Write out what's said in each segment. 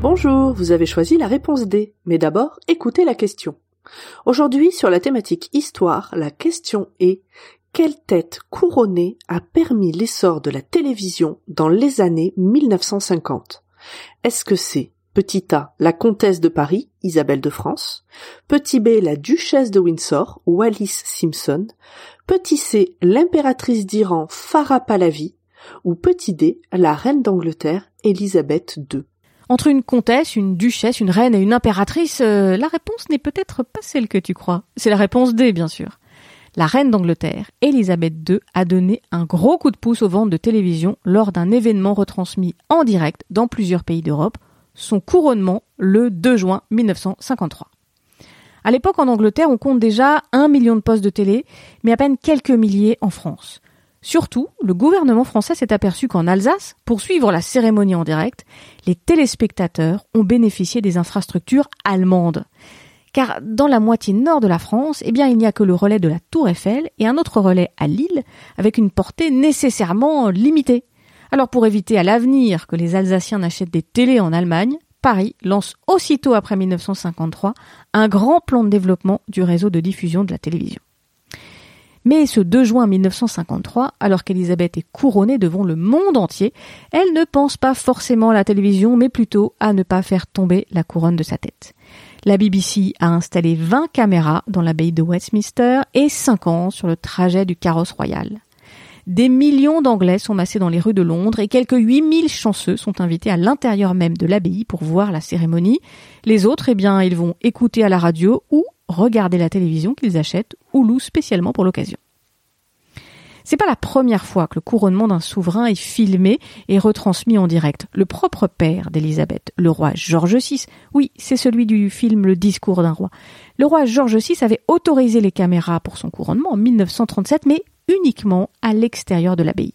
Bonjour, vous avez choisi la réponse D, mais d'abord écoutez la question. Aujourd'hui, sur la thématique histoire, la question est quelle tête couronnée a permis l'essor de la télévision dans les années 1950 Est-ce que c'est Petit A, la comtesse de Paris, Isabelle de France. Petit B, la duchesse de Windsor, Wallis Simpson. Petit C, l'impératrice d'Iran, Farah Pahlavi. Ou petit D, la reine d'Angleterre, Élisabeth II. Entre une comtesse, une duchesse, une reine et une impératrice, euh, la réponse n'est peut-être pas celle que tu crois. C'est la réponse D, bien sûr. La reine d'Angleterre, Élisabeth II, a donné un gros coup de pouce aux ventes de télévision lors d'un événement retransmis en direct dans plusieurs pays d'Europe, son couronnement le 2 juin 1953. À l'époque, en Angleterre, on compte déjà un million de postes de télé, mais à peine quelques milliers en France. Surtout, le gouvernement français s'est aperçu qu'en Alsace, pour suivre la cérémonie en direct, les téléspectateurs ont bénéficié des infrastructures allemandes. Car dans la moitié nord de la France, eh bien, il n'y a que le relais de la Tour Eiffel et un autre relais à Lille, avec une portée nécessairement limitée. Alors pour éviter à l'avenir que les Alsaciens n'achètent des télés en Allemagne, Paris lance aussitôt après 1953 un grand plan de développement du réseau de diffusion de la télévision. Mais ce 2 juin 1953, alors qu'Elisabeth est couronnée devant le monde entier, elle ne pense pas forcément à la télévision, mais plutôt à ne pas faire tomber la couronne de sa tête. La BBC a installé 20 caméras dans l'abbaye de Westminster et 5 ans sur le trajet du carrosse royal. Des millions d'Anglais sont massés dans les rues de Londres et quelques 8000 chanceux sont invités à l'intérieur même de l'abbaye pour voir la cérémonie. Les autres, eh bien, ils vont écouter à la radio ou regarder la télévision qu'ils achètent ou louent spécialement pour l'occasion. C'est pas la première fois que le couronnement d'un souverain est filmé et retransmis en direct. Le propre père d'Élisabeth, le roi George VI, oui, c'est celui du film Le discours d'un roi. Le roi George VI avait autorisé les caméras pour son couronnement en 1937, mais uniquement à l'extérieur de l'abbaye.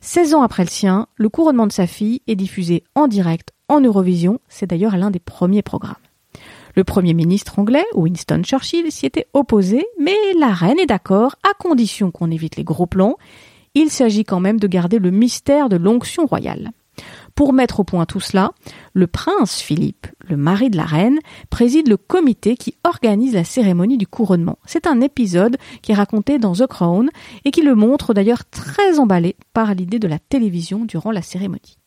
16 ans après le sien, le couronnement de sa fille est diffusé en direct en Eurovision, c'est d'ailleurs l'un des premiers programmes. Le Premier ministre anglais, Winston Churchill, s'y était opposé, mais la reine est d'accord, à condition qu'on évite les gros plans. Il s'agit quand même de garder le mystère de l'onction royale. Pour mettre au point tout cela, le prince Philippe, le mari de la reine, préside le comité qui organise la cérémonie du couronnement. C'est un épisode qui est raconté dans The Crown et qui le montre d'ailleurs très emballé par l'idée de la télévision durant la cérémonie.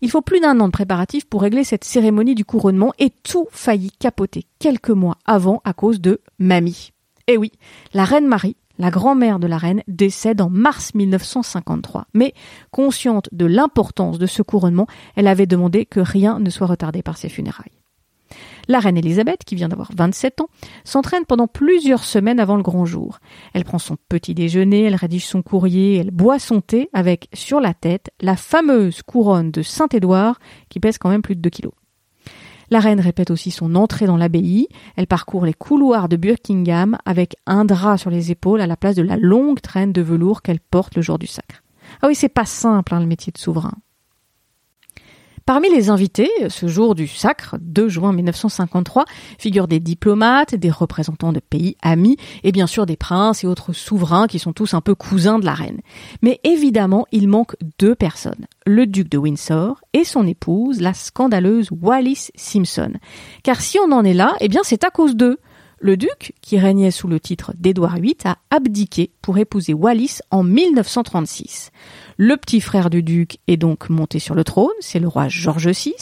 Il faut plus d'un an de préparatifs pour régler cette cérémonie du couronnement et tout faillit capoter quelques mois avant à cause de Mamie. Eh oui, la reine Marie, la grand-mère de la reine, décède en mars 1953. Mais consciente de l'importance de ce couronnement, elle avait demandé que rien ne soit retardé par ses funérailles. La reine Elisabeth, qui vient d'avoir 27 ans, s'entraîne pendant plusieurs semaines avant le grand jour. Elle prend son petit déjeuner, elle rédige son courrier, elle boit son thé avec, sur la tête, la fameuse couronne de Saint-Édouard qui pèse quand même plus de 2 kilos. La reine répète aussi son entrée dans l'abbaye. Elle parcourt les couloirs de Buckingham avec un drap sur les épaules à la place de la longue traîne de velours qu'elle porte le jour du sacre. Ah oui, c'est pas simple, hein, le métier de souverain. Parmi les invités, ce jour du sacre, 2 juin 1953, figurent des diplomates, des représentants de pays amis, et bien sûr des princes et autres souverains qui sont tous un peu cousins de la reine. Mais évidemment, il manque deux personnes, le duc de Windsor et son épouse, la scandaleuse Wallis Simpson. Car si on en est là, eh bien c'est à cause d'eux. Le duc, qui régnait sous le titre d'Édouard VIII, a abdiqué pour épouser Wallis en 1936. Le petit frère du duc est donc monté sur le trône, c'est le roi George VI.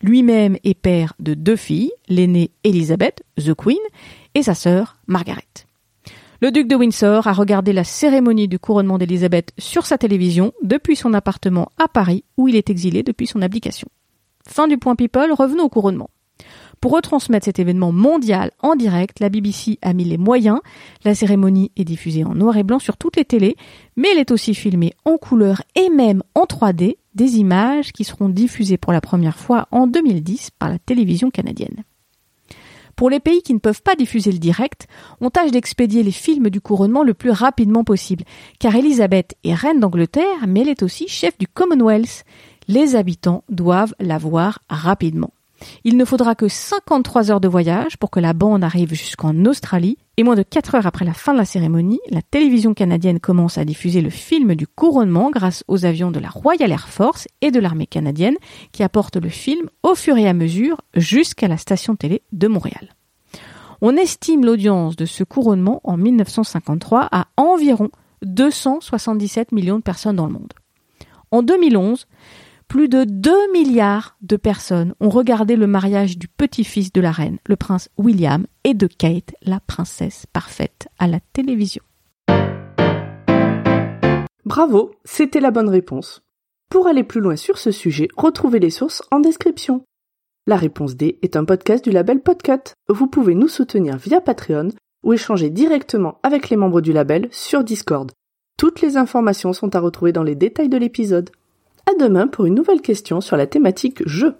Lui-même est père de deux filles, l'aînée Elizabeth, the Queen, et sa sœur Margaret. Le duc de Windsor a regardé la cérémonie du couronnement d'Élisabeth sur sa télévision depuis son appartement à Paris où il est exilé depuis son abdication. Fin du point people, revenons au couronnement. Pour retransmettre cet événement mondial en direct, la BBC a mis les moyens. La cérémonie est diffusée en noir et blanc sur toutes les télés, mais elle est aussi filmée en couleur et même en 3D, des images qui seront diffusées pour la première fois en 2010 par la télévision canadienne. Pour les pays qui ne peuvent pas diffuser le direct, on tâche d'expédier les films du couronnement le plus rapidement possible, car Elisabeth est reine d'Angleterre, mais elle est aussi chef du Commonwealth. Les habitants doivent la voir rapidement. Il ne faudra que 53 heures de voyage pour que la bande arrive jusqu'en Australie, et moins de 4 heures après la fin de la cérémonie, la télévision canadienne commence à diffuser le film du couronnement grâce aux avions de la Royal Air Force et de l'armée canadienne qui apportent le film au fur et à mesure jusqu'à la station télé de Montréal. On estime l'audience de ce couronnement en 1953 à environ 277 millions de personnes dans le monde. En 2011, plus de 2 milliards de personnes ont regardé le mariage du petit-fils de la reine, le prince William, et de Kate, la princesse parfaite, à la télévision. Bravo, c'était la bonne réponse. Pour aller plus loin sur ce sujet, retrouvez les sources en description. La réponse D est un podcast du label Podcut. Vous pouvez nous soutenir via Patreon ou échanger directement avec les membres du label sur Discord. Toutes les informations sont à retrouver dans les détails de l'épisode. À demain pour une nouvelle question sur la thématique jeu.